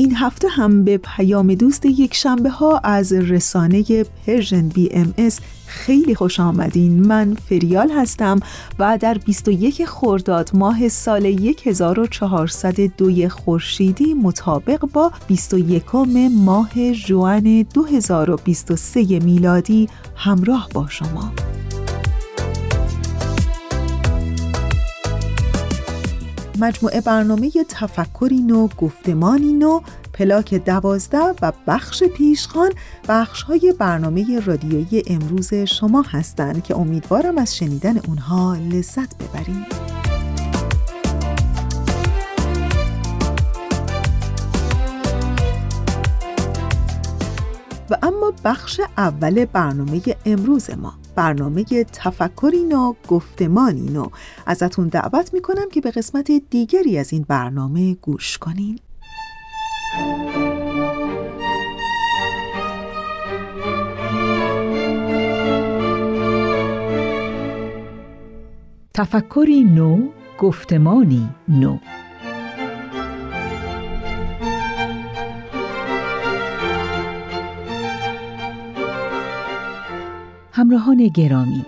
این هفته هم به پیام دوست یک شنبه ها از رسانه Persian BMS خیلی خوش آمدین. من فریال هستم و در 21 خرداد ماه سال 1402 خورشیدی مطابق با 21 ماه ژوئن 2023 میلادی همراه با شما. مجموعه برنامه تفکری نو گفتمانی نو پلاک دوازده و بخش پیشخان بخش های برنامه رادیویی امروز شما هستند که امیدوارم از شنیدن اونها لذت ببرید. و اما بخش اول برنامه امروز ما. برنامه تفکری نو گفتمانی نو ازتون دعوت می‌کنم که به قسمت دیگری از این برنامه گوش کنین. تفکری نو گفتمانی نو. همراهان گرامی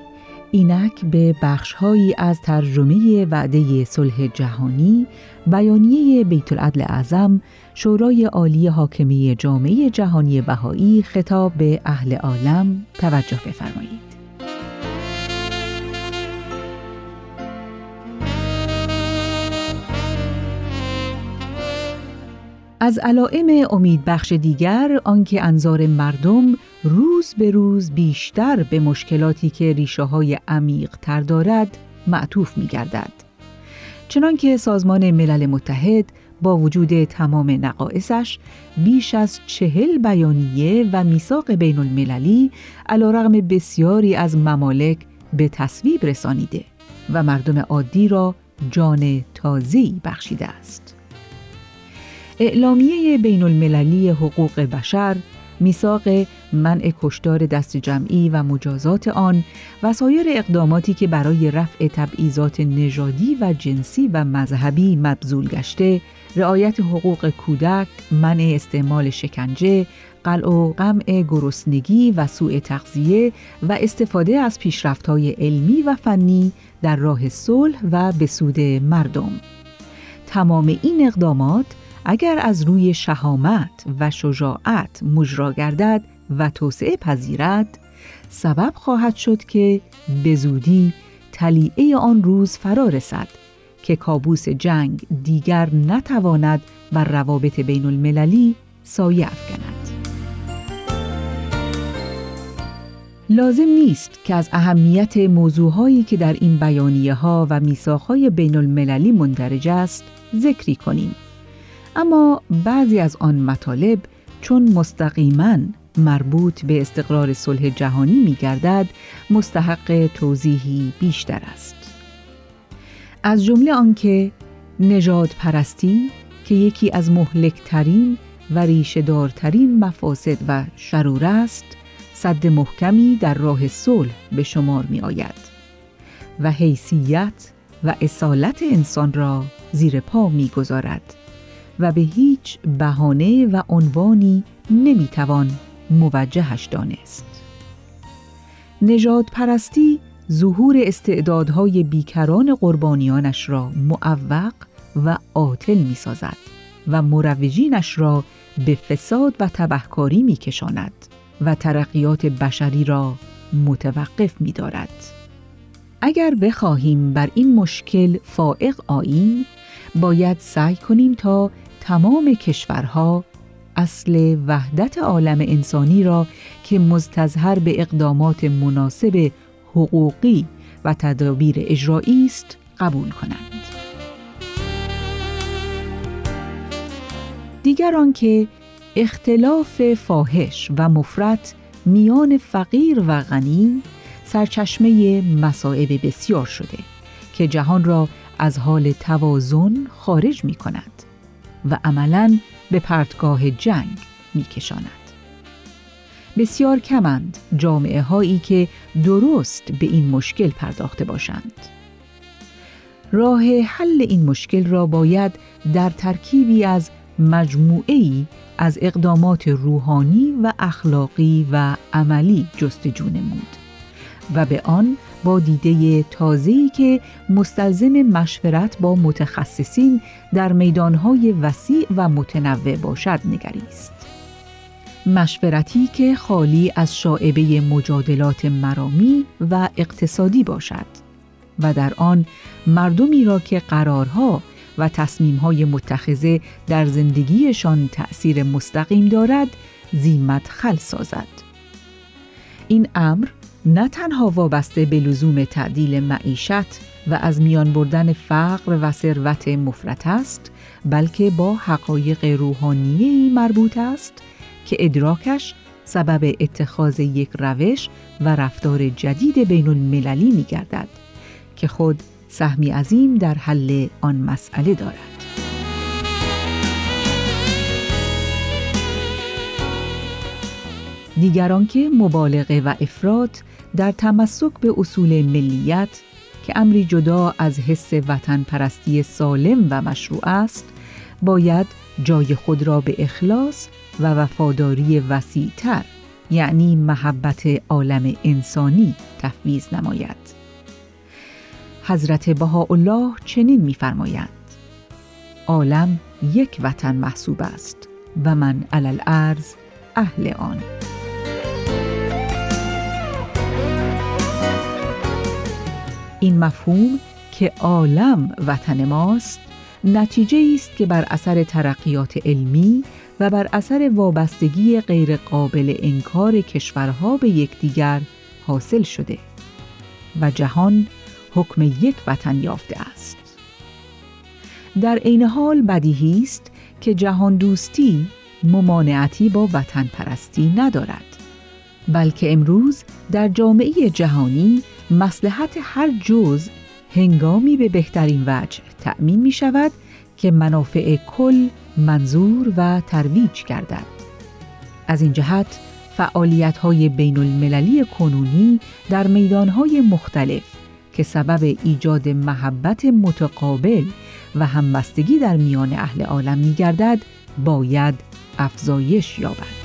اینک به بخشهایی از ترجمه وعده صلح جهانی بیانیه بیت العدل اعظم شورای عالی حاکمی جامعه جهانی بهایی خطاب به اهل عالم توجه بفرمایید. از علائم امیدبخش دیگر آنکه انظار مردم روز به روز بیشتر به مشکلاتی که ریشه های عمیق تر دارد معطوف می گردد. چنانکه سازمان ملل متحد با وجود تمام نقائصش بیش از چهل بیانیه و میثاق بین المللی علا رغم بسیاری از ممالک به تصویب رسانیده و مردم عادی را جان تازه‌ای بخشیده است. اعلامیه بین المللی حقوق بشر میثاق منع کشدار دست جمعی و مجازات آن و سایر اقداماتی که برای رفع تبعیضات نژادی و جنسی و مذهبی مبذول گشته رعایت حقوق کودک منع استعمال شکنجه قلع و قمع گرسنگی و سوء تغذیه و استفاده از پیشرفت‌های علمی و فنی در راه صلح و به سود مردم. تمام این اقدامات اگر از روی شهامت و شجاعت مجرا گردد و توسعه پذیرد سبب خواهد شد که به زودی تلیعه آن روز فرا رسد که کابوس جنگ دیگر نتواند بر روابط بین المللی سایه افکند. لازم نیست که از اهمیت موضوعهایی که در این بیانیه ها و میثاقهای بین المللی مندرج است ذکری کنیم. اما بعضی از آن مطالب چون مستقیما مربوط به استقرار صلح جهانی می گردد مستحق توضیحی بیشتر است. از جمله آنکه نجات پرستی که یکی از مهلکترین و ریشهدارترین مفاسد و شرور است صد محکمی در راه صلح به شمار می آید و حیثیت و اصالت انسان را زیر پا می گذارد و به هیچ بهانه و عنوانی نمی توان موجهش دانست. نجات پرستی ظهور استعدادهای بیکران قربانیانش را معوق و عاطل می سازد و مروجینش را به فساد و تبهکاری می کشاند و ترقیات بشری را متوقف می دارد. اگر بخواهیم بر این مشکل فائق آییم باید سعی کنیم تا تمام کشورها اصل وحدت عالم انسانی را که مستظهر به اقدامات مناسب حقوقی و تدابیر اجرایی است قبول کنند. دیگر آنکه اختلاف فاحش و مفرت میان فقیر و غنی سرچشمه مصائب بسیار شده که جهان را از حال توازن خارج می کند و عملا به پرتگاه جنگ می کشاند. بسیار کمند جامعه هایی که درست به این مشکل پرداخته باشند. راه حل این مشکل را باید در ترکیبی از مجموعه ای از اقدامات روحانی و اخلاقی و عملی جستجو نمود و به آن با دیده تازه‌ای که مستلزم مشورت با متخصصین در میدانهای وسیع و متنوع باشد نگریست. مشورتی که خالی از شاعبه مجادلات مرامی و اقتصادی باشد و در آن مردمی را که قرارها و تصمیمهای متخذه در زندگیشان تأثیر مستقیم دارد زیمت خل سازد. این امر نه تنها وابسته به لزوم تعدیل معیشت و از میان بردن فقر و ثروت مفرط است بلکه با حقایق روحانی مربوط است که ادراکش سبب اتخاذ یک روش و رفتار جدید بین المللی می گردد که خود سهمی عظیم در حل آن مسئله دارد. دیگران که مبالغه و افراد در تمسک به اصول ملیت که امری جدا از حس وطن پرستی سالم و مشروع است باید جای خود را به اخلاص و وفاداری وسیعتر یعنی محبت عالم انسانی تفویض نماید. حضرت بهاءالله چنین می‌فرمایند عالم یک وطن محسوب است و من علل ارز اهل آن. این مفهوم که عالم وطن ماست نتیجه است که بر اثر ترقیات علمی و بر اثر وابستگی غیرقابل انکار کشورها به یکدیگر حاصل شده و جهان حکم یک وطن یافته است. در عین حال بدیهی است که جهان دوستی ممانعتی با وطن پرستی ندارد بلکه امروز در جامعه جهانی مسلحت هر جز هنگامی به بهترین وجه تأمین می شود که منافع کل منظور و ترویج گردد. از این جهت فعالیت های بین المللی کنونی در میدان های مختلف که سبب ایجاد محبت متقابل و همبستگی در میان اهل عالم می گردد باید افزایش یابد.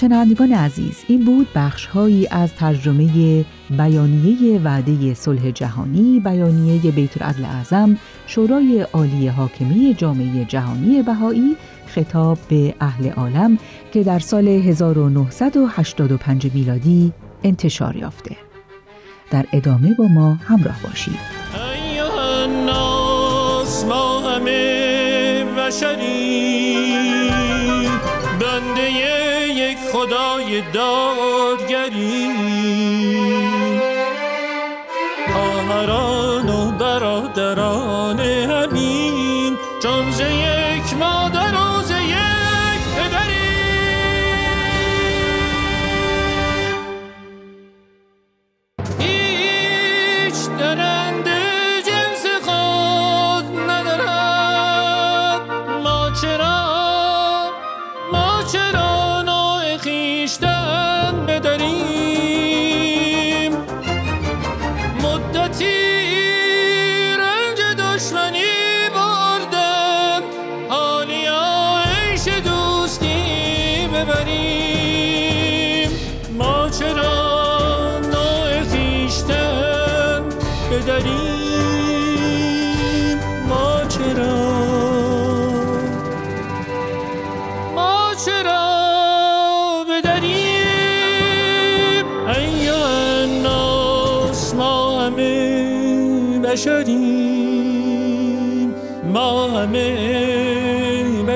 شنوندگان عزیز این بود بخشهایی از ترجمه بیانیه وعده صلح جهانی بیانیه بیت العدل اعظم شورای عالی حاکمی جامعه جهانی بهایی خطاب به اهل عالم که در سال 1985 میلادی انتشار یافته. در ادامه با ما همراه باشید. ما همه بنده خدای دادگری. خواهران و برادران.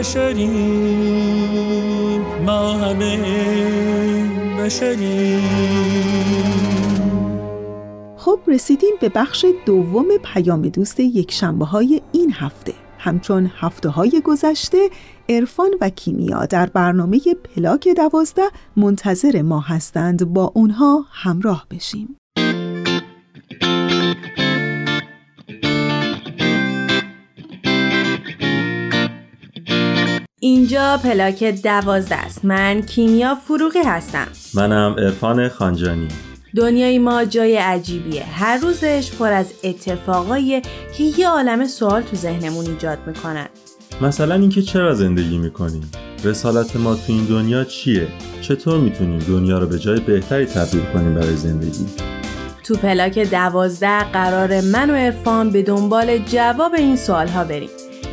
بشریم ما همه بشریم. خب رسیدیم به بخش دوم پیام دوست یک شنبه های این هفته. همچون هفته های گذشته عرفان و کیمیا در برنامه پلاک دوازده منتظر ما هستند. با اونها همراه بشیم. اینجا پلاک دوازده است. من کیمیا فروغی هستم. منم عرفان خانجانی. دنیای ما جای عجیبیه. هر روزش پر از اتفاقایی که یه عالم سوال تو ذهنمون ایجاد می‌کنن. مثلا اینکه چرا زندگی می‌کنیم؟ رسالت ما تو این دنیا چیه؟ چطور می‌تونیم دنیا رو به جای بهتری تبدیل کنیم برای زندگی؟ تو پلاک دوازده قرار من و عرفان به دنبال جواب این سوال ها بریم.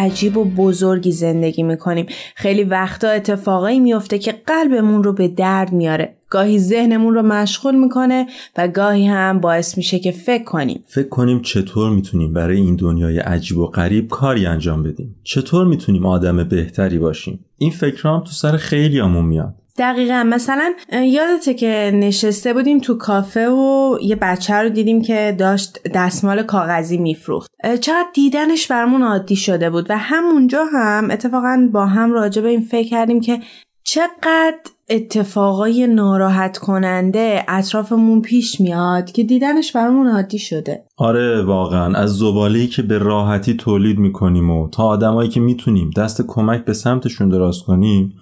عجیب و بزرگی زندگی می‌کنیم. خیلی وقتا اتفاقایی میفته که قلبمون رو به درد میاره گاهی ذهنمون رو مشغول می‌کنه و گاهی هم باعث میشه که فکر کنیم. فکر کنیم چطور می‌تونیم برای این دنیای عجیب و غریب کاری انجام بدیم؟ چطور می‌تونیم آدم بهتری باشیم؟ این فکرام تو سر خیلیامون میاد. دقیقا. مثلا یادته که نشسته بودیم تو کافه و یه بچه رو دیدیم که داشت دستمال کاغذی میفروخت. چقدر دیدنش برمون عادی شده بود و همونجا هم اتفاقا با هم راجع به این فکر کردیم که چقدر اتفاقای ناراحت کننده اطرافمون پیش میاد که دیدنش برامون عادی شده. آره واقعا. از زباله‌ای که به راحتی تولید می‌کنیم و تا آدمایی که می‌تونیم دست کمک به سمتشون دراز کنیم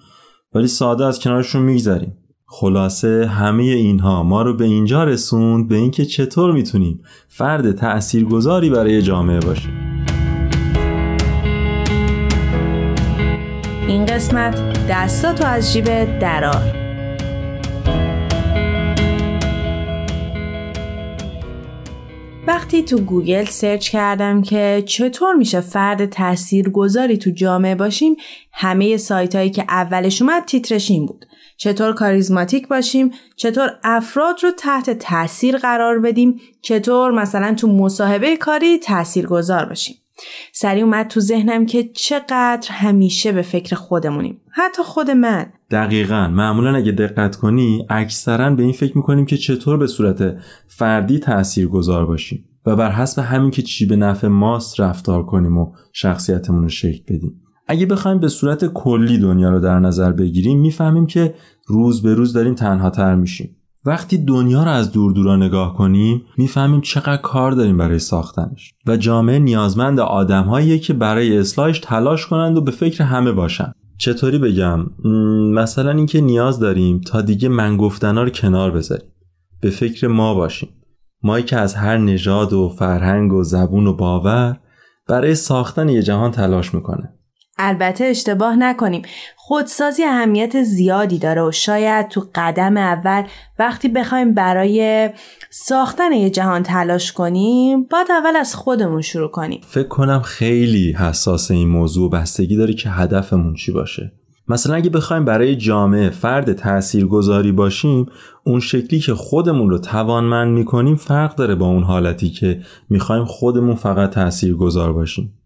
ولی ساده از کنارشون میگذریم. خلاصه همه اینها ما رو به اینجا رسوند به اینکه چطور می‌تونیم فرد تأثیرگذاری برای جامعه باشیم. این قسمت دستاتو از جیب درار. وقتی تو گوگل سرچ کردم که چطور میشه فرد تاثیرگذاری تو جامعه باشیم همه سایت هایی که اولش اومد تیترش این بود. چطور کاریزماتیک باشیم چطور افراد رو تحت تاثیر قرار بدیم چطور مثلا تو مصاحبه کاری تاثیرگذار باشیم. سریع اومد تو ذهنم که چقدر همیشه به فکر خودمونیم. حتی خود من. دقیقا. معمولا اگه دقت کنی اکثرا به این فکر می‌کنیم که چطور به صورت فردی تأثیر گذار باشیم و بر حسب همین که چی به نفع ماست رفتار کنیم و شخصیتمون رو شکل بدیم. اگه بخوایم به صورت کلی دنیا رو در نظر بگیریم می‌فهمیم که روز به روز داریم تنها تر میشیم. وقتی دنیا رو از دور دورا نگاه کنیم می‌فهمیم چقدر کار داریم برای ساختنش. و جامعه نیازمند آدمهاییه که برای اصلاحش تلاش کنند و به فکر همه باشن چطوری بگم؟ مثلا اینکه نیاز داریم تا دیگه من گفتنا رو کنار بذاریم. به فکر ما باشیم. مایی که از هر نژاد و فرهنگ و زبون و باور برای ساختن یه جهان تلاش می‌کنه. البته اشتباه نکنیم. خودسازی اهمیت زیادی داره و شاید تو قدم اول وقتی بخوایم برای ساختن یه جهان تلاش کنیم باید اول از خودمون شروع کنیم. فکر کنم خیلی حساس این موضوع بستگی داره که هدفمون چی باشه. مثلا اگه بخوایم برای جامعه فرد تاثیرگذاری باشیم اون شکلی که خودمون رو توانمند می‌کنیم فرق داره با اون حالتی که می‌خوایم خودمون فقط تاثیرگذار باشیم.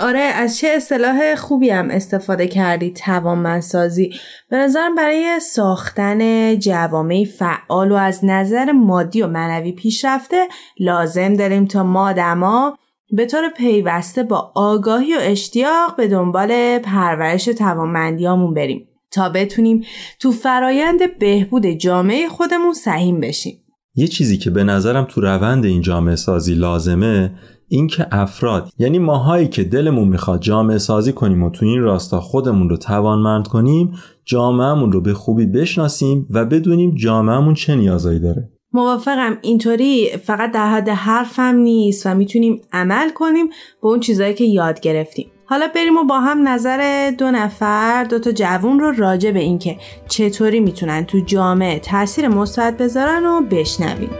آره از چه اصطلاح خوبی هم استفاده کردی توانمندسازی به نظرم برای ساختن جوامعی فعال و از نظر مادی و معنوی پیشرفته لازم داریم تا ما آدما به طور پیوسته با آگاهی و اشتیاق به دنبال پرورش توانمندیامون بریم تا بتونیم تو فرایند بهبود جامعه خودمون سهیم بشیم. یه چیزی که به نظرم تو روند این جامعه سازی لازمه اینکه افراد یعنی ماهایی که دلمون می‌خواد جامعه سازی کنیم و تو این راستا خودمون رو توانمند کنیم جامعهمون رو به خوبی بشناسیم و بدونیم جامعهمون چه نیازایی داره. موافقم. اینطوری فقط در حد حرفم نیست و می‌تونیم عمل کنیم به اون چیزایی که یاد گرفتیم. حالا بریم و با هم نظر دو نفر دو تا جوون رو راجع به اینکه چطوری می‌تونن تو جامعه تاثیر مثبت بذارن و بشنویم.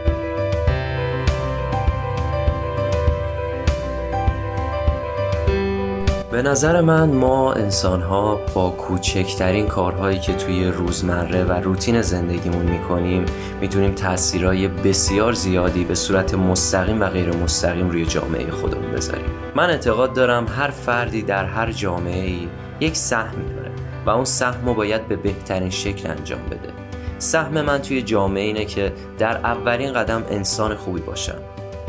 به نظر من ما انسان ها با کوچکترین کارهایی که توی روزمره و روتین زندگیمون می‌کنیم می‌تونیم تاثیرهای بسیار زیادی به صورت مستقیم و غیر مستقیم روی جامعه خودمون بذاریم. من اعتقاد دارم هر فردی در هر جامعه ای یک سهمی داره و اون سهم رو باید به بهترین شکل انجام بده. سهم من توی جامعه اینه که در اولین قدم انسان خوبی باشم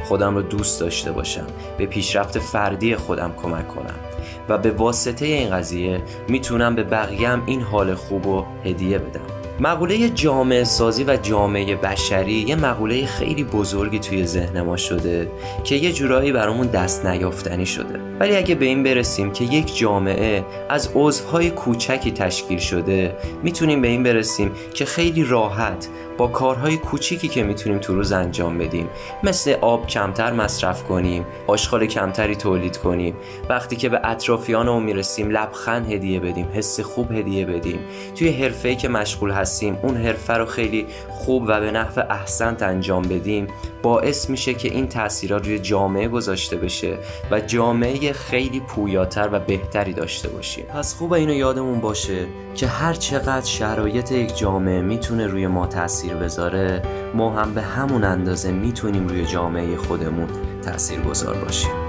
خودم رو دوست داشته باشم به پیشرفت فردی خودم کمک کنم. و به واسطه این قضیه می‌تونم به بقیه این حال خوب و هدیه بدم. مقوله جامعه سازی و جامعه بشری یه مقوله خیلی بزرگی توی ذهن ما شده که یه جورایی برامون دست نیافتنی شده. ولی اگه به این برسیم که یک جامعه از عضوهای کوچکی تشکیل شده می‌تونیم به این برسیم که خیلی راحت با کارهای کوچیکی که می‌تونیم تو روز انجام بدیم مثل آب کمتر مصرف کنیم آشغال کمتری تولید کنیم وقتی که به اطرافیانمون می‌رسیم لبخند هدیه بدیم حس خوب هدیه بدیم توی حرفه‌ای که مشغول هستیم اون حرفه رو خیلی خوب و به نحو احسنت انجام بدیم باعث میشه که این تاثیرات روی جامعه گذاشته بشه و جامعه خیلی پویاتر و بهتری داشته باشیم. پس خوب اینو یادمون باشه که هر چقدر شرایط یک جامعه می‌تونه روی ما تاثیر بذاره ما هم به همون اندازه می‌تونیم روی جامعه خودمون تاثیر گذار باشیم.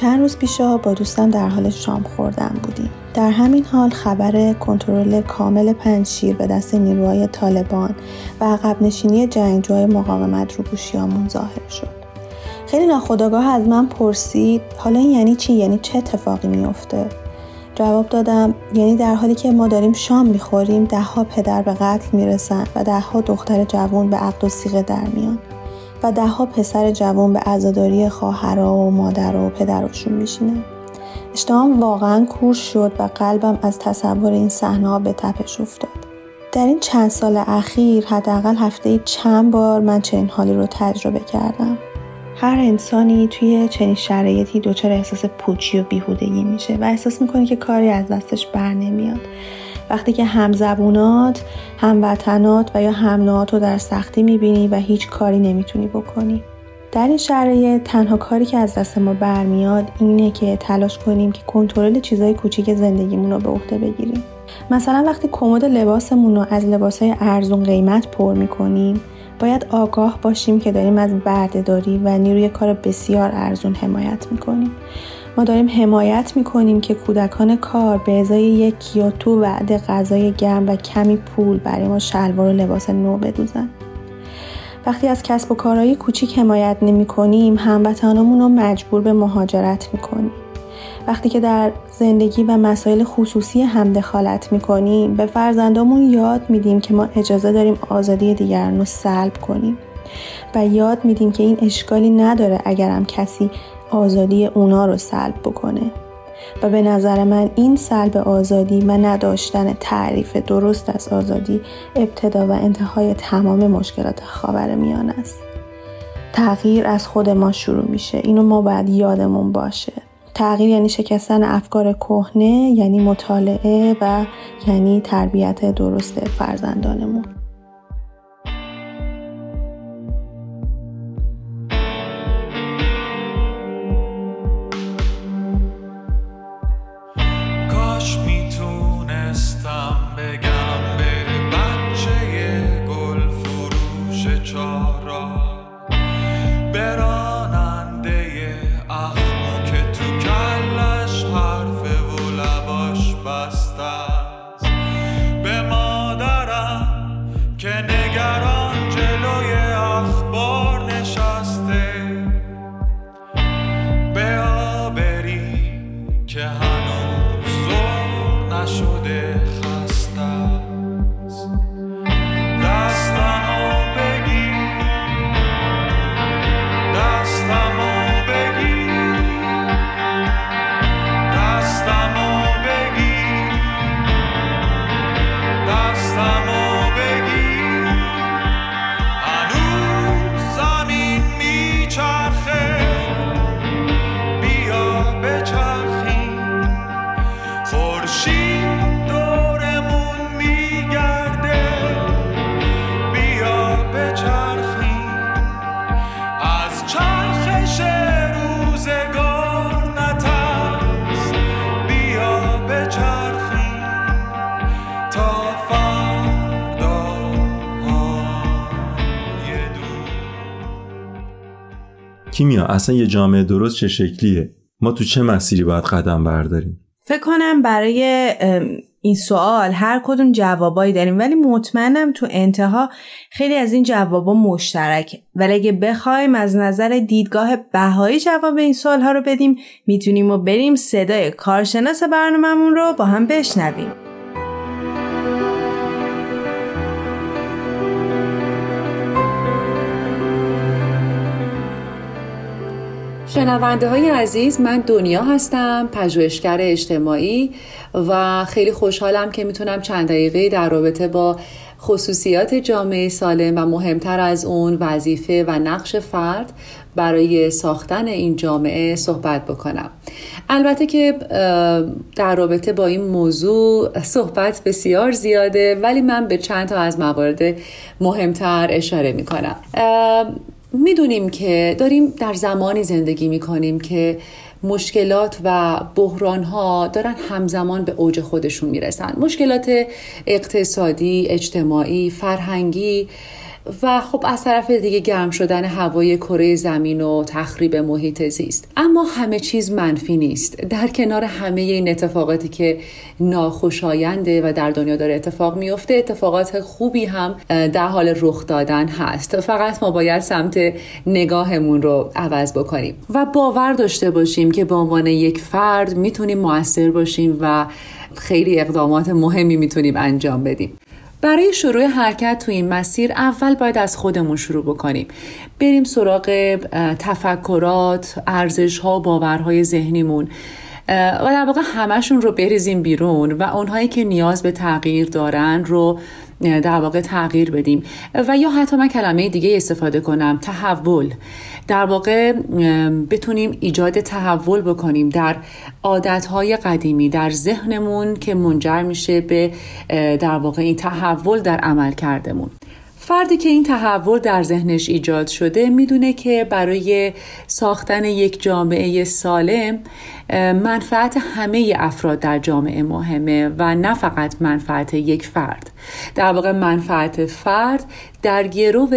چند روز پیشا با دوستم در حال شام خوردن بودیم. در همین حال خبر کنترل کامل پنجشیر به دست نیروهای طالبان و عقب نشینی جنگجوهای مقاومت رو گوشیامون ظاهر شد. خیلی ناخداگاه از من پرسید حالا این یعنی چی؟ یعنی چه اتفاقی میافته؟ جواب دادم یعنی در حالی که ما داریم شام می‌خوریم دهها پدر به قتل می‌رسن و دهها دختر جوان به عقد و سیغه در میان. و دهها پسر جوان به عزاداری خواهرها و مادر و پدرشون میشینن. اشتهام واقعا کور شد و قلبم از تصور این صحنه به تپش افتاد. در این چند سال اخیر حداقل هفته چند بار من چنین حالی رو تجربه کردم. هر انسانی توی چنین شرایطی دچار احساس پوچی و بیهودگی میشه و احساس می‌کنه که کاری از دستش بر نمیاد. وقتی که همزبونات، هموطنات و یا همنوعات رو در سختی می‌بینی و هیچ کاری نمی‌تونی بکنی. در این شرایط تنها کاری که از دست ما برمیاد اینه که تلاش کنیم که کنترل چیزای کوچیک زندگیمون رو به عهده بگیریم. مثلا وقتی کمد لباسمون رو از لباسهای ارزون قیمت پر می‌کنیم باید آگاه باشیم که داریم از بردهداری و نیروی کار بسیار ارزون حمایت می‌کنیم ما داریم حمایت می‌کنیم که کودکان کار به ازای یک کیوتو وعده غذای گرم و کمی پول برای ما شلوار و لباس نو بدوزن. وقتی از کسب و کارهای کوچیک حمایت نمی کنیم هموطنامون رو مجبور به مهاجرت می‌کنیم. وقتی که در زندگی و مسائل خصوصی هم دخالت می‌کنیم به فرزندامون یاد میدیم که ما اجازه داریم آزادی دیگران رو سلب کنیم. و یاد میدیم که این اشکالی نداره اگرم کسی آزادی اونا رو سلب بکنه. و به نظر من این سلب آزادی و نداشتن تعریف درست از آزادی ابتدا و انتهای تمام مشکلات خاور میان است. تغییر از خود ما شروع میشه. اینو ما باید یادمون باشه. تغییر یعنی شکستن افکار کهنه یعنی مطالعه و یعنی تربیت درست فرزندانمون. کیمیا اصلا یه جامعه درست چه شکلیه؟ ما تو چه مسیری باید قدم برداریم؟ فکر کنم برای این سوال هر کدوم جوابایی داریم. ولی مطمئنم تو انتها خیلی از این جوابا مشترکه. ولی اگه بخوایم از نظر دیدگاه بهایی جواب این سوال ها رو بدیم می‌تونیم و بریم صدای کارشناس برنامهمون رو با هم بشنویم. شنونده های عزیز من دنیا هستم پژوهشگر اجتماعی و خیلی خوشحالم که می‌تونم چند دقیقه در رابطه با خصوصیات جامعه سالم و مهمتر از اون وظیفه و نقش فرد برای ساختن این جامعه صحبت بکنم. البته که در رابطه با این موضوع صحبت بسیار زیاده ولی من به چند تا از موارد مهمتر اشاره می‌کنم. می‌دونیم که داریم در زمانی زندگی می‌کنیم که مشکلات و بحران ها دارن همزمان به اوج خودشون می‌رسن. مشکلات اقتصادی، اجتماعی، فرهنگی و خب از طرف دیگه گرم شدن هوای کره زمین و تخریب محیط زیست. اما همه چیز منفی نیست. در کنار همه این اتفاقاتی که ناخوشاینده و در دنیا داره اتفاق میفته اتفاقات خوبی هم در حال رخ دادن هست. فقط ما باید سمت نگاهمون رو عوض بکنیم. و باور داشته باشیم که به عنوان یک فرد می‌تونیم موثر باشیم و خیلی اقدامات مهمی می‌تونیم انجام بدیم. برای شروع حرکت تو این مسیر اول باید از خودمون شروع بکنیم. بریم سراغ تفکرات ارزش ها و باورهای ذهنیمون. و در واقع همشون رو بریزیم بیرون و اونهایی که نیاز به تغییر دارن رو در واقع تغییر بدیم. و یا حتی من کلمه دیگه استفاده کنم تحول. در واقع بتونیم ایجاد تحول بکنیم در عادتهای قدیمی در ذهنمون که منجر میشه به در واقع این تحول در عمل کردمون. فردی که این تحول در ذهنش ایجاد شده می‌دونه که برای ساختن یک جامعه سالم منفعت همه افراد در جامعه مهمه و نه فقط منفعت یک فرد. در واقع منفعت فرد در گرو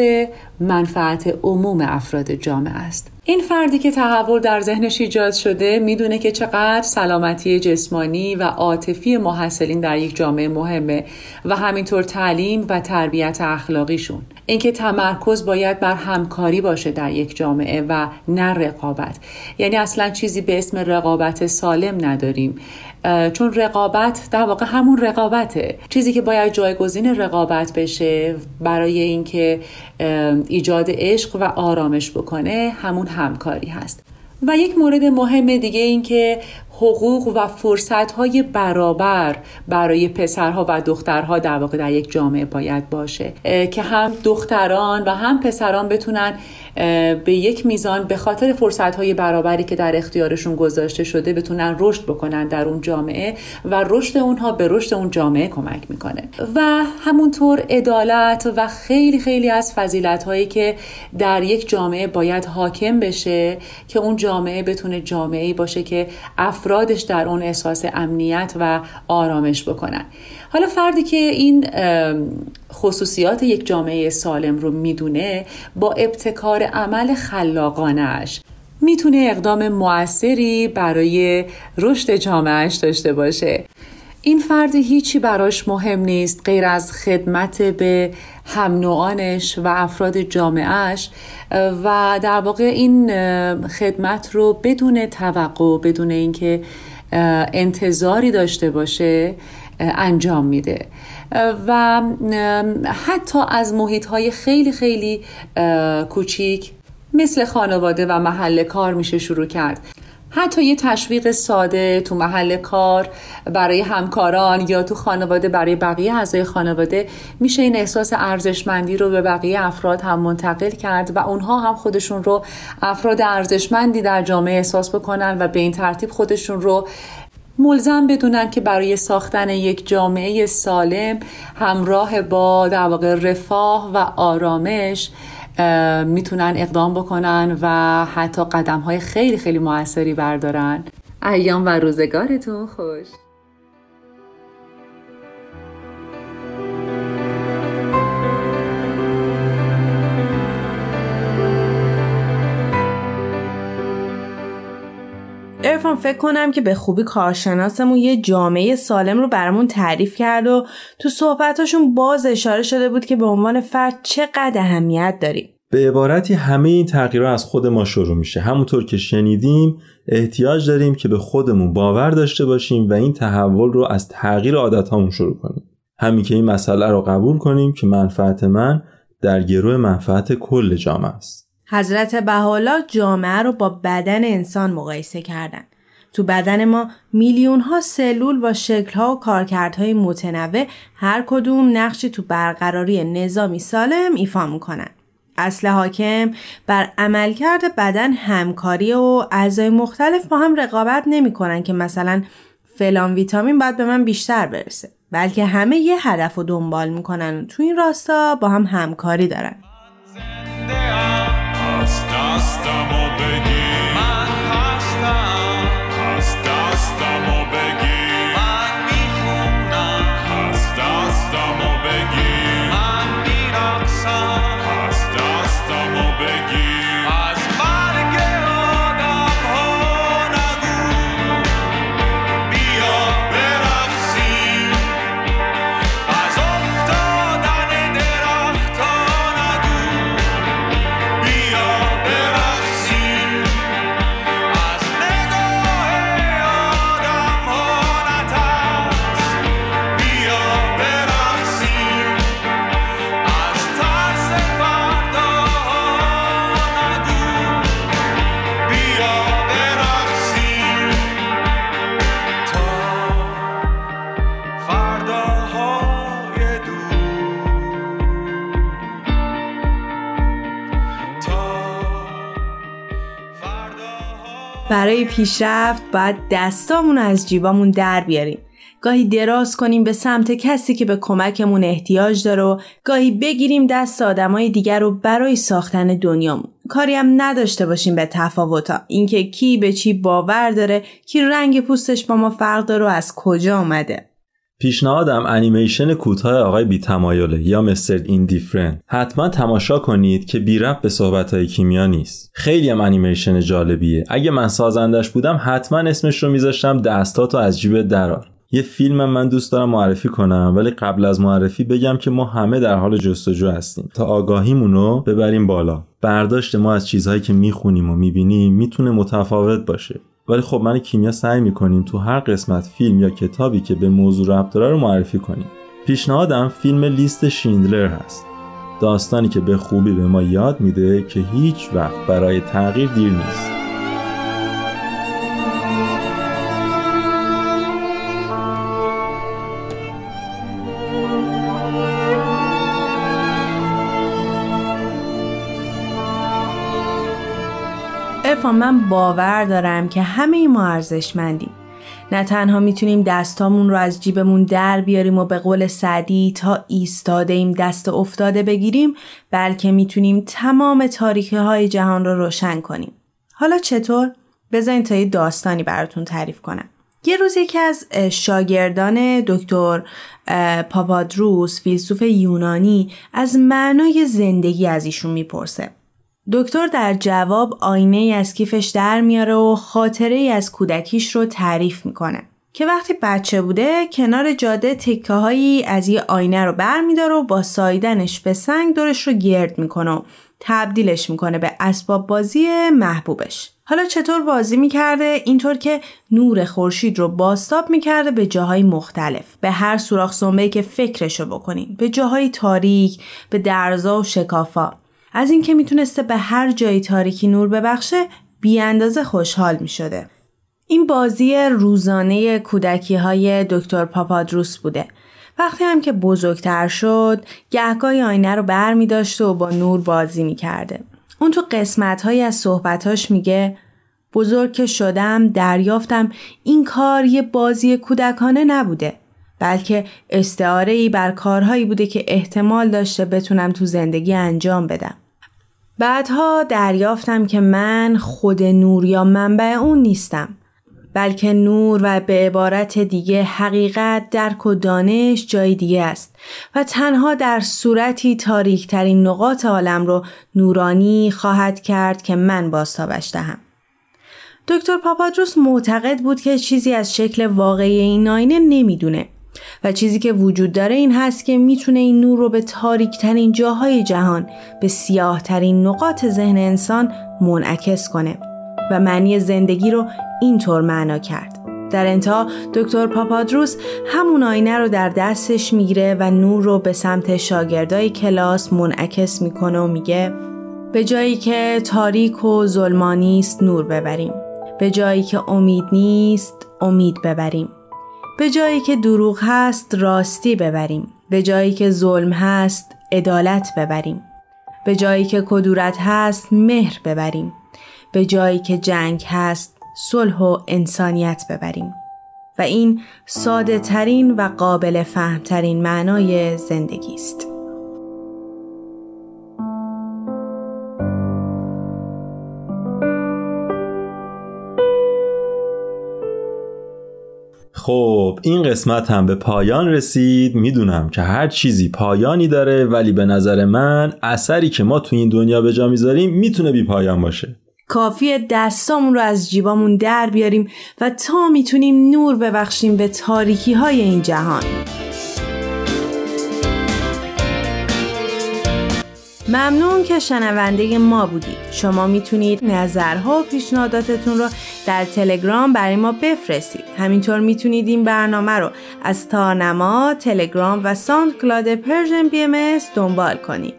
منفعت عموم افراد جامعه است. این فردی که تحول در ذهنش ایجاد شده می‌دونه که چقدر سلامتی جسمانی و عاطفی محصلین در یک جامعه مهمه و همینطور تعلیم و تربیت اخلاقیشون. اینکه تمرکز باید بر همکاری باشه در یک جامعه و نه رقابت. یعنی اصلا چیزی به اسم رقابت سالم نداریم. چون رقابت در واقع همون رقابته. چیزی که باید جایگزین رقابت بشه برای اینکه ایجاد عشق و آرامش بکنه همون همکاری هست. و یک مورد مهم دیگه این که حقوق و فرصتهای برابر برای پسرها و دخترها در واقع در یک جامعه باید باشه که هم دختران و هم پسران بتونن به یک میزان به خاطر فرصتهای برابری که در اختیارشون گذاشته شده بتونن رشد بکنن در اون جامعه و رشد اونها به رشد اون جامعه کمک می‌کنه. و همونطور عدالت و خیلی خیلی از فضیلت هایی که در یک جامعه باید حاکم بشه که اون جامعه بتونه جامعه باشه که افرادش در اون احساس امنیت و آرامش بکنن. حالا فردی که این خصوصیات یک جامعه سالم رو می‌دونه با ابتکار عمل خلاقانش می‌تونه اقدام موثری برای رشد جامعهش داشته باشه. این فرد هیچی براش مهم نیست غیر از خدمت به هم نوعانش و افراد جامعهش و در واقع این خدمت رو بدون توقع بدون اینکه انتظاری داشته باشه انجام میده. و حتی از محیط های خیلی خیلی کوچیک مثل خانواده و محل کار میشه شروع کرد. حتی یه تشویق ساده تو محل کار برای همکاران یا تو خانواده برای بقیه اعضای خانواده میشه این احساس ارزشمندی رو به بقیه افراد هم منتقل کرد و اونها هم خودشون رو افراد ارزشمندی در جامعه احساس بکنن و به این ترتیب خودشون رو ملزم بدونن که برای ساختن یک جامعه سالم همراه با در واقع رفاه و آرامش می‌تونن اقدام بکنن و حتی قدم های خیلی خیلی موثری بردارن. ایام و روزگارتون خوش. ارفان فکر کنم که به خوبی کارشناسمون یه جامعه سالم رو برامون تعریف کرد و تو صحبتاشون باز اشاره شده بود که به عنوان فرد چقدر اهمیت داریم به عبارتی همه این تغییرها از خود ما شروع میشه. همونطور که شنیدیم احتیاج داریم که به خودمون باور داشته باشیم و این تحول رو از تغییر عادتهامون شروع کنیم. همین که این مسئله رو قبول کنیم که منفعت من در گروه منفعت کل جامعه است. حضرت بحالا جامعه رو با بدن انسان مقایسه کردن. تو بدن ما میلیون ها سلول با شکل ها و کارکردهای متنوع هر کدوم نقشی تو برقراری نظامی سالم ایفا می‌کنن. اصل حاکم بر عملکرد بدن همکاری و اعضای مختلف با هم رقابت نمی‌کنن که مثلا فلان ویتامین باید به من بیشتر برسه بلکه همه یه هدف رو دنبال می‌کنن و تو این راستا با هم همکاری دارن. برای پیشرفت باید دستامون از جیبامون در بیاریم. گاهی دراز کنیم به سمت کسی که به کمکمون احتیاج داره و گاهی بگیریم دست آدمای دیگر رو برای ساختن دنیامون. کاری هم نداشته باشیم به تفاوتا. اینکه کی به چی باور داره، کی رنگ پوستش با ما فرق داره و از کجا آمده. پیشنهادم انیمیشن کوتاه آقای بی تمایله یا Mr Indifferent حتما تماشا کنید که بی ربط به صحبت های کیمیا نیست. خیلی هم انیمیشن جالبیه. اگه من سازندش بودم حتما اسمش رو میذاشتم دستاتو از جیب درار یه فیلم من دوست دارم معرفی کنم ولی قبل از معرفی بگم که ما همه در حال جستجو هستیم. تا آگاهیمون رو ببریم بالا. برداشت ما از چیزهایی که می‌خونیم و می‌بینیم می‌تونه متفاوت باشه. ولی خب من کیمیا سعی می‌کنیم تو هر قسمت فیلم یا کتابی که به موضوع ربط داره رو معرفی کنیم. پیشنهادم فیلم لیست شیندلر هست. داستانی که به خوبی به ما یاد میده که هیچ وقت برای تغییر دیر نیست. من باور دارم که همه ما ارزشمندیم نه تنها می‌تونیم دستامون رو از جیبمون در بیاریم و به قول سعدی تا ایستاده ایم دست افتاده بگیریم بلکه می‌تونیم تمام تاریخی های جهان رو روشن کنیم. حالا چطور؟ بذارین تا یه داستانی براتون تعریف کنم. یه روز یکی از شاگردان دکتر پاپادروس فیلسوف یونانی از معنای زندگی از ایشون می‌پرسه. دکتر در جواب آینه ای از کیفش در میاره و خاطره ای از کودکیش رو تعریف می‌کنه. که وقتی بچه بوده کنار جاده تکه هایی از یه آینه رو بر میداره و با سایدنش به سنگ دورش رو گرد می‌کنه و تبدیلش می‌کنه به اسباب بازی محبوبش. حالا چطور بازی می‌کرده؟ اینطور که نور خورشید رو باستاب می‌کرده به جاهای مختلف. به هر سوراخ سنبه که فکرشو بکنین. به جاهای تاریک، به درزا و شکافا. از اینکه می‌تونسته به هر جایی تاریکی نور ببخشه بی اندازه خوشحال می‌شده. این بازی روزانه کودکی های دکتر پاپادروس بوده. وقتی هم که بزرگتر شد گهگاهی آینه رو بر می داشته و با نور بازی می کرده. اون تو قسمت های از صحبتاش میگه بزرگ که شدم دریافتم این کار یه بازی کودکانه نبوده بلکه استعاره ای بر کارهایی بوده که احتمال داشته بتونم تو زندگی انجام بدم. بعدها دریافتم که من خود نور یا منبع اون نیستم بلکه نور و به عبارت دیگه حقیقت درک و دانش جای دیگه است و تنها در صورتی تاریکترین نقاط عالم رو نورانی خواهد کرد که من باستابش دهم. دکتر پاپادروس معتقد بود که چیزی از شکل واقعی این آینه نمی‌دونه و چیزی که وجود داره این هست که می‌تونه این نور رو به تاریکترین جاهای جهان به سیاهترین نقاط ذهن انسان منعکس کنه و معنی زندگی رو اینطور معنا کرد. در انتها دکتر پاپادروس همون آینه رو در دستش می‌گیره و نور رو به سمت شاگردای کلاس منعکس می‌کنه و میگه به جایی که تاریک و ظلمانی است نور ببریم به جایی که امید نیست امید ببریم به جایی که دروغ هست راستی ببریم. به جایی که ظلم هست عدالت ببریم. به جایی که کدورت هست مهر ببریم. به جایی که جنگ هست صلح و انسانیت ببریم. و این ساده ترین و قابل فهمترین معنای زندگی است. خب این قسمت هم به پایان رسید. می‌دونم که هر چیزی پایانی داره ولی به نظر من اثری که ما تو این دنیا به جا می‌ذاریم می‌تونه بی پایان باشه. کافیه دستامون رو از جیبامون در بیاریم و تا می‌تونیم نور ببخشیم به تاریکی های این جهان. ممنون که شنونده ما بودید. شما می‌تونید نظرها و پیشنهاداتتون رو در تلگرام برای ما بفرستید. همینطور می‌تونید این برنامه رو از تارنما، تلگرام و SoundCloud Persian BMS دنبال کنید.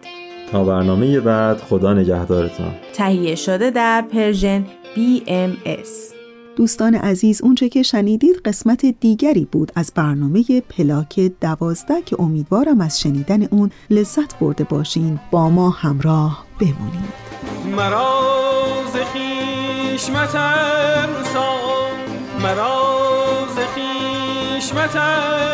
تا برنامه بعد خدا نگهدارتان تهیه شده در Persian BMS دوستان عزیز اونچه که شنیدید قسمت دیگری بود از برنامه پلاک دوازده که امیدوارم از شنیدن اون لذت برده باشین. با ما همراه بمونید. مراز خیش مراز خیش تو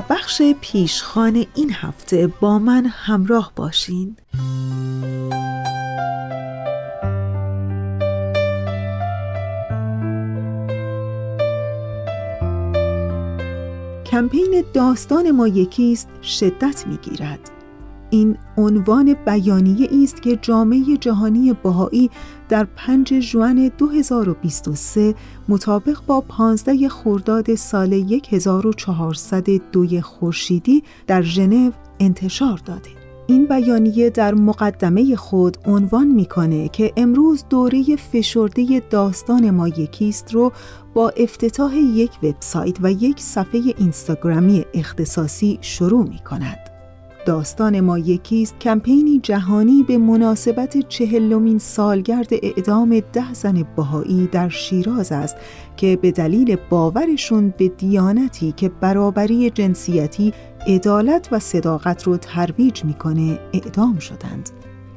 بخش پیشخان این هفته با من همراه باشین. کمپین داستان ما یکیست شدت می‌گیرد. این عنوان بیانیه است که جامعه جهانی بهایی در 5 ژوئن 2023 مطابق با 15 خرداد سال 1402 خورشیدی در ژنو انتشار داده. این بیانیه در مقدمه خود عنوان می‌کنه که امروز دوره فشرده داستان ما یکیست رو با افتتاح یک وبسایت و یک صفحه اینستاگرامی اختصاصی شروع می کند. داستان ما یکیست کمپینی جهانی به مناسبت چهلمین سالگرد اعدام ده زن بهایی در شیراز است که به دلیل باورشون به دیانتی که برابری جنسیتی عدالت و صداقت رو ترویج می‌کنه اعدام شدند.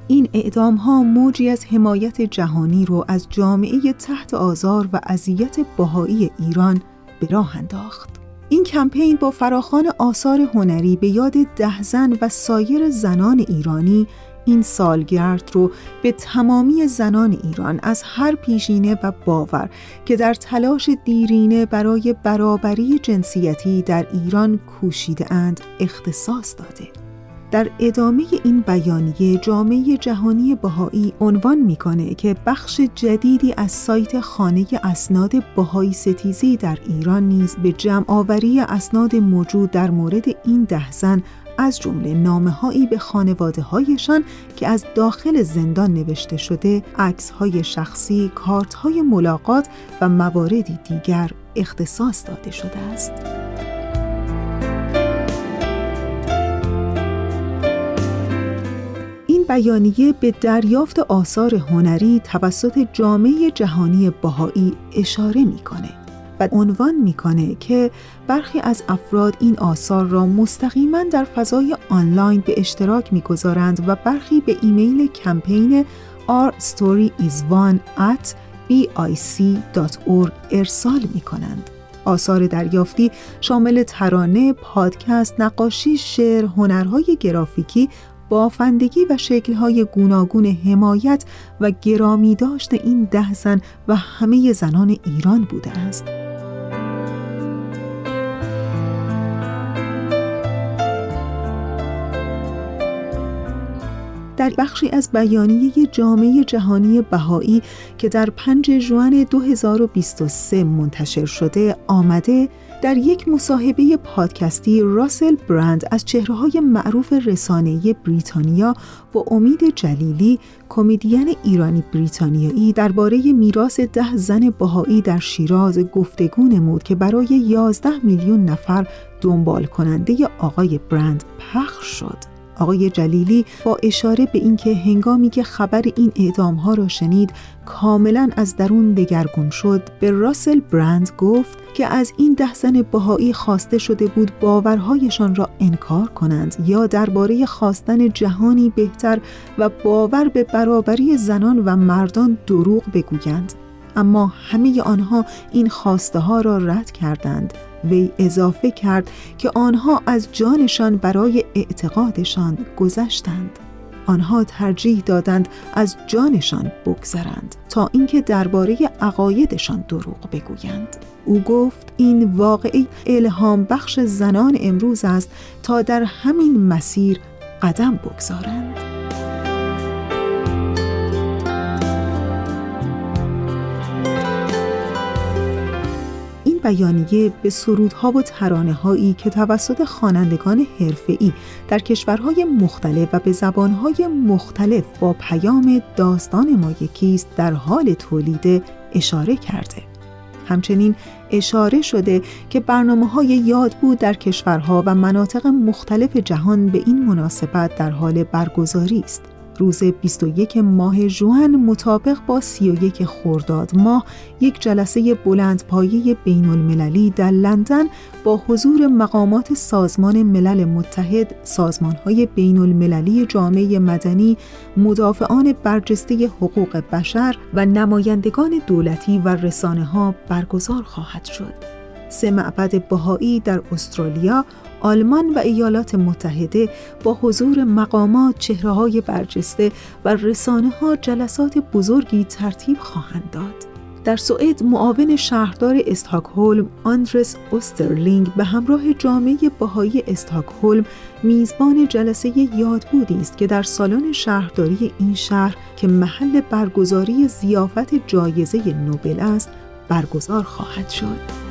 این اعدام ها موجی از حمایت جهانی رو از جامعه تحت آزار و اذیت بهایی ایران به راه انداخت. این کمپین با فراخان آثار هنری به یاد ده زن و سایر زنان ایرانی این سالگرد رو به تمامی زنان ایران از هر پیشینه و باور که در تلاش دیرینه برای برابری جنسیتی در ایران کوشیده اند اختصاص داده. در ادامه این بیانیه جامعه جهانی بهایی عنوان می‌کنه که بخش جدیدی از سایت خانه اسناد بهایی ستیزی در ایران نیز به جمع آوری اسناد موجود در مورد این ده زن از جمله نامه هایی به خانواده هایشان که از داخل زندان نوشته شده، عکس های شخصی، کارت های ملاقات و مواردی دیگر اختصاص داده شده است. بیانیه به دریافت آثار هنری توسط جامعه جهانی بهایی اشاره می‌کنه و عنوان می‌کنه که برخی از افراد این آثار را مستقیما در فضای آنلاین به اشتراک می‌گذارند و برخی به ایمیل کمپین Our Story ارسال می کنند. آثار دریافتی شامل ترانه، پادکست، نقاشی، شعر، هنرهای گرافیکی، بافندگی و شکلهای گوناگون حمایت و گرامی داشت این ده زن و همه زنان ایران بوده است. در بخشی از بیانیه جامعه جهانی بهایی که در 5 ژوئن 2023 منتشر شده آمده در یک مصاحبه پادکستی راسل برند از چهرههای معروف رسانه‌ای بریتانیا با امید جلیلی کمدین ایرانی بریتانیایی درباره میراث ده زن بهایی در شیراز گفتگو نمود که برای 11 میلیون نفر دنبال کننده آقای برند پخش شد. آقای جلیلی با اشاره به اینکه هنگامی که خبر این اعدام ها را شنید کاملا از درون دگرگون شد به راسل برند گفت که از این ده زن بهایی خواسته شده بود باورهایشان را انکار کنند یا درباره خواستن جهانی بهتر و باور به برابری زنان و مردان دروغ بگویند. اما همه آنها این خواسته ها را رد کردند. وی اضافه کرد که آنها از جانشان برای اعتقادشان گذشتند. آنها ترجیح دادند از جانشان بگذرند تا اینکه درباره عقایدشان دروغ بگویند. او گفت این واقعی الهام بخش زنان امروز است تا در همین مسیر قدم بگذارند. بیانیه به سرودها و ترانه هایی که توسط خوانندگان حرفه‌ای در کشورهای مختلف و به زبانهای مختلف با پیام داستان ما یکیست در حال تولید اشاره کرده. همچنین اشاره شده که برنامه های یاد بود در کشورها و مناطق مختلف جهان به این مناسبت در حال برگزاری است. روز 21 ماه جوان مطابق با 31 خرداد ماه یک جلسه بلندپایه بین المللی در لندن با حضور مقامات سازمان ملل متحد، سازمانهای بین المللی جامعه مدنی، مدافعان برجسته حقوق بشر و نمایندگان دولتی و رسانه ها برگزار خواهد شد. سه معبد بهایی در استرالیا آلمان و ایالات متحده با حضور مقامات، چهره های برجسته و رسانه ها جلسات بزرگی ترتیب خواهند داد. در سوئد معاون شهردار استاکهلم آندرس اوسترلینگ به همراه جامعه بهایی استاکهلم میزبان جلسه یادبودی است که در سالن شهرداری این شهر که محل برگزاری زیافت جایزه نوبل است برگزار خواهد شد.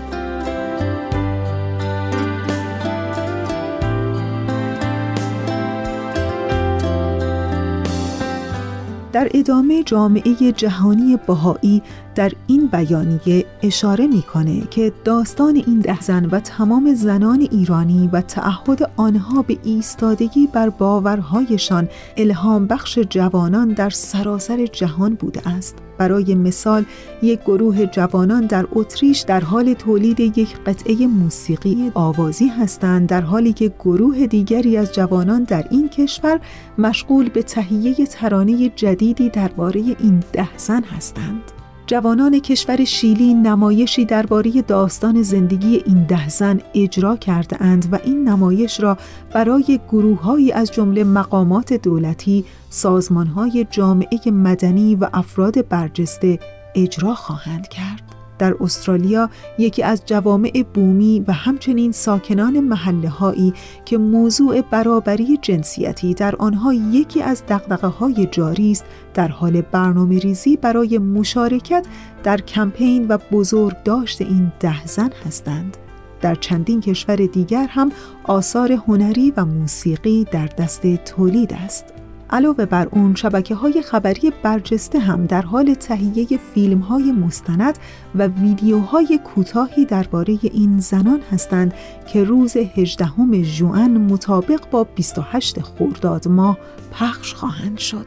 در ادامه جامعه جهانی بهایی در این بیانیه اشاره می‌کنه که داستان این ده زن و تمام زنان ایرانی و تعهد آنها به ایستادگی بر باورهایشان الهام بخش جوانان در سراسر جهان بوده است. برای مثال یک گروه جوانان در اتریش در حال تولید یک قطعه موسیقی آوازی هستند در حالی که گروه دیگری از جوانان در این کشور مشغول به تهیه ترانه جدیدی درباره این ده زن هستند. جوانان کشور شیلی نمایشی درباره داستان زندگی این ده زن اجرا کرده اند و این نمایش را برای گروههایی از جمله مقامات دولتی، سازمانهای جامعه مدنی و افراد برجسته اجرا خواهند کرد. در استرالیا یکی از جوامع بومی و همچنین ساکنان محله هایی که موضوع برابری جنسیتی در آنها یکی از دقدقه های جاری است در حال برنامه ریزی برای مشارکت در کمپین و بزرگ داشت این ده زن هستند. در چندین کشور دیگر هم آثار هنری و موسیقی در دست تولید است. علاوه بر اون شبکه های خبری برجسته هم در حال تهیه فیلم های مستند و ویدیوهای کوتاهی درباره این زنان هستند که روز 18 ژوئن مطابق با 28 خرداد ماه پخش خواهند شد.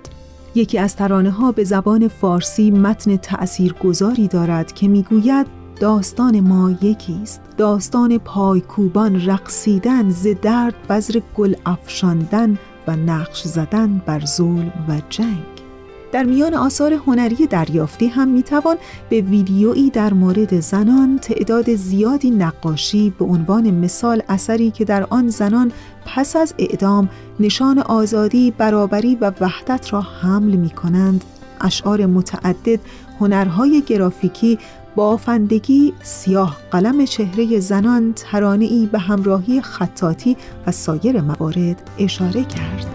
یکی از ترانه ها به زبان فارسی متن تأثیرگذاری دارد که می‌گوید داستان ما یکی است داستان پایکوبان رقصیدن ز درد بذر گل افشاندن و نقش زدن بر ظلم و جنگ. در میان آثار هنری دریافتی هم می‌توان به ویدیویی در مورد زنان تعداد زیادی نقاشی به عنوان مثال اثری که در آن زنان پس از اعدام نشان آزادی، برابری و وحدت را حمل می کنند اشعار متعدد، هنرهای گرافیکی بافندگی سیاه قلم چهره زنان ترانه‌ای به همراهی خطاطی و سایر موارد اشاره کرد.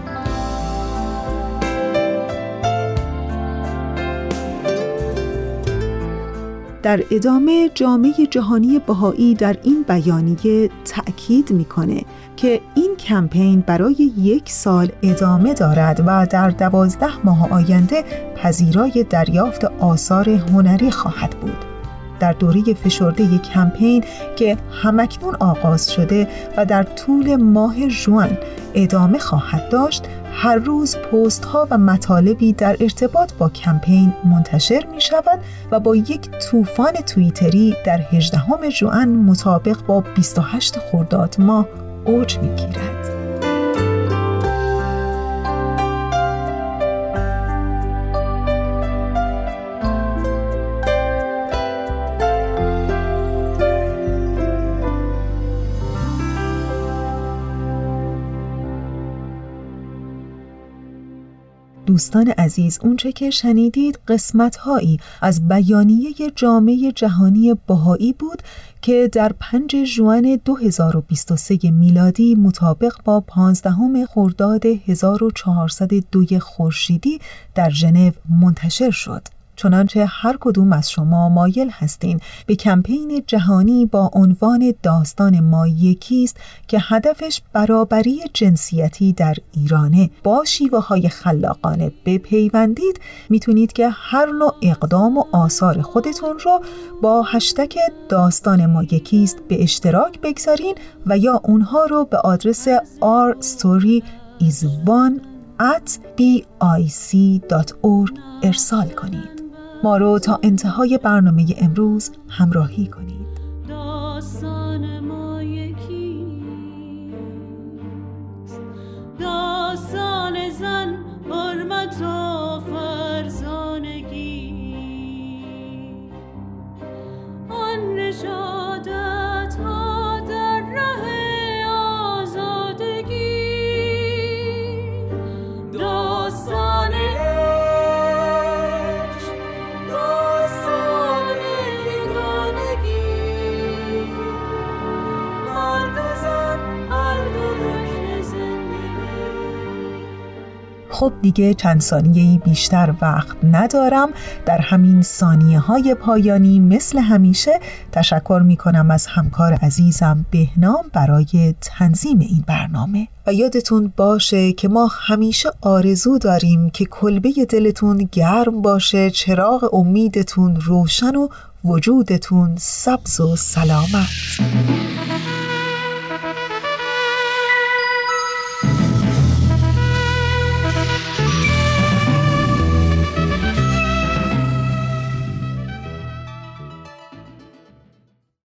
در ادامه جامعه جهانی بهایی در این بیانیه تأکید می‌کنه که این کمپین برای یک سال ادامه دارد و در دوازده ماه آینده پذیرای دریافت آثار هنری خواهد بود. در دوره فشرده کمپین که همکنون آغاز شده و در طول ماه جوان ادامه خواهد داشت هر روز پست ها و مطالبی در ارتباط با کمپین منتشر می شود و با یک طوفان توییتری در 18 جوان مطابق با 28 خرداد ماه اوج می گیرد. دوستان عزیز اونچه که شنیدید قسمتهایی از بیانیه جامعه جهانی بهایی بود که در 5 ژوئن 2023 میلادی مطابق با 15 خرداد 1402 خورشیدی در ژنو منتشر شد. چنانچه هر کدوم از شما مایل هستین به کمپین جهانی با عنوان داستان ما یکیست که هدفش برابری جنسیتی در ایرانه. با شیوه های خلاقانه بپیوندید می‌تونید که هر نوع اقدام و آثار خودتون رو با هشتگ داستان ما یکیست به اشتراک بگذارین و یا اونها رو به آدرس one at bic.org ارسال کنید. ما رو تا انتهای برنامه امروز همراهی کنید. خب دیگه چند ثانیه بیشتر وقت ندارم. در همین ثانیه های پایانی مثل همیشه تشکر می کنم از همکار عزیزم بهنام برای تنظیم این برنامه. و یادتون باشه که ما همیشه آرزو داریم که کلبه دلتون گرم باشه چراغ امیدتون روشن و وجودتون سبز و سلامت.